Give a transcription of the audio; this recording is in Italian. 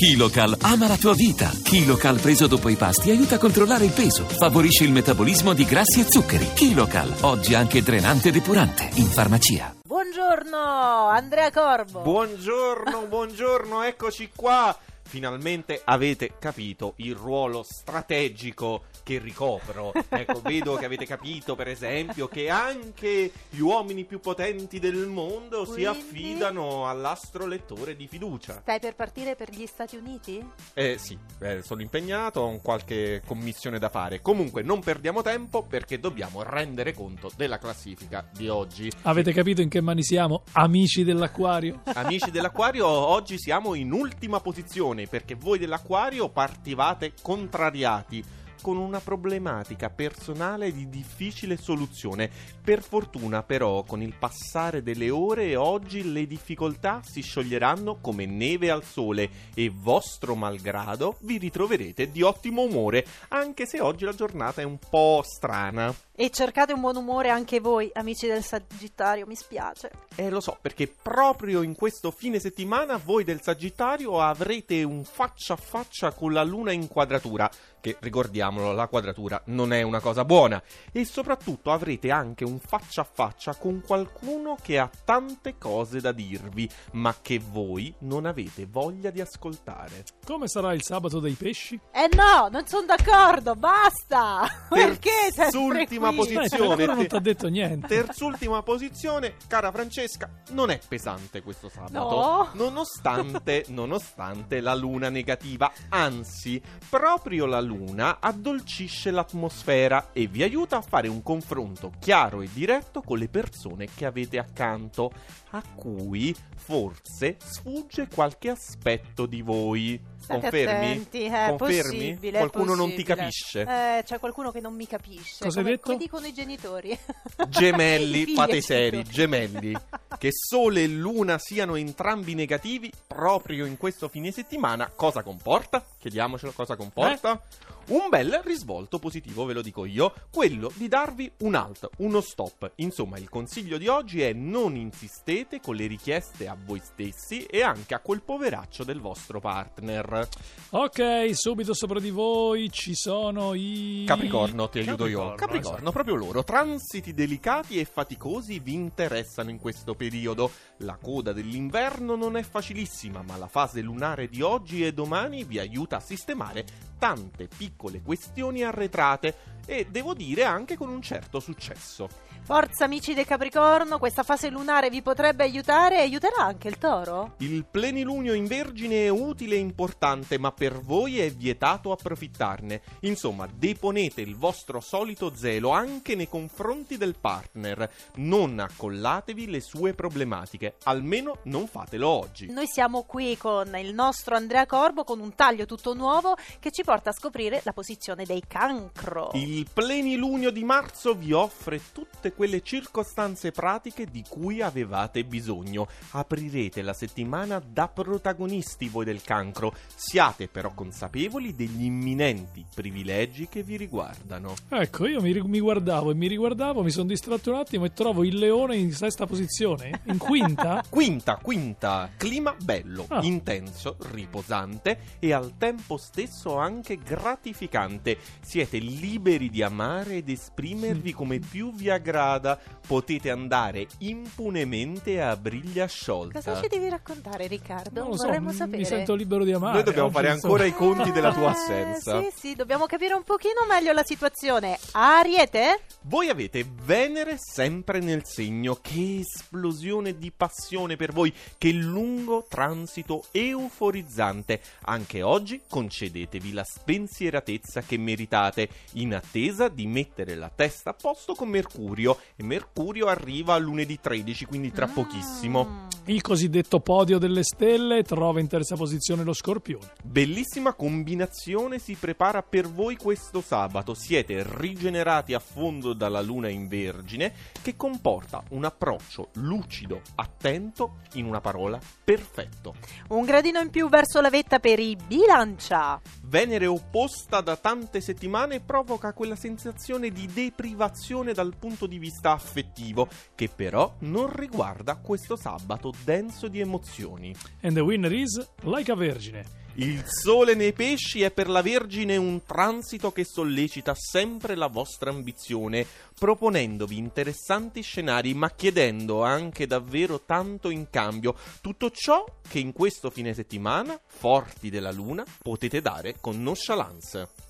KiloCal ama la tua vita. KiloCal preso dopo i pasti aiuta a controllare il peso, favorisce il metabolismo di grassi e zuccheri. KiloCal, oggi anche drenante e depurante, in farmacia. Buongiorno, Andrea Corbo. Buongiorno, buongiorno, eccoci qua. Finalmente avete capito il ruolo strategico che ricopro. Ecco, vedo che avete capito, per esempio, che anche gli uomini più potenti del mondo si Quindi? affidano all'astrolettore di fiducia. Stai per partire per gli Stati Uniti? Eh sì, eh, sono impegnato, ho qualche commissione da fare. Comunque non perdiamo tempo perché dobbiamo rendere conto della classifica di oggi. Avete capito in che mani siamo? Amici dell'acquario? Amici dell'Aquario, oggi siamo in ultima posizione perché voi dell'Aquario partivate contrariati con una problematica personale di difficile soluzione. Per fortuna però con il passare delle ore oggi le difficoltà si scioglieranno come neve al sole e vostro malgrado vi ritroverete di ottimo umore, anche se oggi la giornata è un po' strana. E cercate un buon umore anche voi, amici del Sagittario, mi spiace. Eh, lo so, perché proprio in questo fine settimana voi del Sagittario avrete un faccia a faccia con la Luna in quadratura, che ricordiamolo, la quadratura non è una cosa buona, e soprattutto avrete anche un faccia a faccia con qualcuno che ha tante cose da dirvi, ma che voi non avete voglia di ascoltare. Come sarà il sabato dei pesci? Eh no, non sono d'accordo, basta! Perché sempre Terzultima posizione. Aspetta, non ti ha detto niente. Terzultima posizione, cara Francesca, non è pesante questo sabato. No. Nonostante, nonostante la luna negativa, anzi, proprio la luna addolcisce l'atmosfera e vi aiuta a fare un confronto chiaro e diretto con le persone che avete accanto, a cui forse sfugge qualche aspetto di voi. State Confermi? attenti, è Confermi? possibile, è Qualcuno non ti possibile. capisce. Eh, c'è qualcuno che non mi capisce. Cosa hai detto? Dicono i genitori. Gemelli, I fate i seri, gemelli. Che Sole e Luna siano entrambi negativi proprio in questo fine settimana, cosa comporta? Chiediamocelo cosa comporta. Un bel risvolto positivo, ve lo dico io, quello di darvi un alt, uno stop. Insomma, il consiglio di oggi è non insistete con le richieste a voi stessi e anche a quel poveraccio del vostro partner. Ok, subito sopra di voi ci sono i... Capricorno, ti aiuto io. Capricorno, Capricorno, esatto. proprio loro. Transiti delicati e faticosi vi interessano in questo periodo. La coda dell'inverno non è facilissima, ma la fase lunare di oggi e domani vi aiuta a sistemare tante piccole questioni arretrate e devo dire anche con un certo successo. Forza amici del Capricorno, questa fase lunare vi potrebbe aiutare e aiuterà anche il Toro? Il plenilunio in Vergine è utile e importante, ma per voi è vietato approfittarne. Insomma, deponete il vostro solito zelo anche nei confronti del partner. Non accollatevi le sue problematiche, almeno non fatelo oggi. Noi siamo qui con il nostro Andrea Corbo con un taglio tutto nuovo che ci porta a scoprire la posizione dei cancro. Il plenilunio di marzo vi offre tutte quelle circostanze pratiche di cui avevate bisogno. Aprirete la settimana da protagonisti voi del cancro. Siate però consapevoli degli imminenti privilegi che vi riguardano. Ecco, io mi, mi guardavo e mi riguardavo, mi sono distratto un attimo e trovo il leone in sesta posizione, in quinta. Quinta, quinta, clima bello, Ah. intenso, riposante e al tempo stesso anche gratificante. Siete liberi di amare ed esprimervi come più vi aggrada. Potete andare impunemente a briglia sciolta. Cosa ci devi raccontare Riccardo? Non lo so, Vorremmo mi- sapere. mi sento libero di amare. Noi dobbiamo fare ancora i conti della tua Eh, assenza. Sì, sì, dobbiamo capire un pochino meglio la situazione. Ariete? Voi avete Venere sempre nel segno. Che esplosione di passione per voi, che lungo transito euforizzante. Anche oggi concedetevi la spensieratezza che meritate, in attesa di mettere la testa a posto con Mercurio. E Mercurio arriva lunedì 13, quindi tra pochissimo. Il cosiddetto podio delle stelle trova in terza posizione lo scorpione. Bellissima combinazione si prepara per voi questo sabato. Siete rigenerati a fondo dalla luna in vergine che comporta un approccio lucido, attento, in una parola, perfetto. Un gradino in più verso la vetta per i bilancia. Venere opposta da tante settimane provoca quella sensazione di deprivazione dal punto di vista affettivo che però non riguarda questo sabato denso di emozioni. And the winner is Like a Vergine. Il sole nei pesci è per la Vergine un transito che sollecita sempre la vostra ambizione, proponendovi interessanti scenari, ma chiedendo anche davvero tanto in cambio. Tutto ciò che in questo fine settimana, forti della luna, potete dare con nonchalance.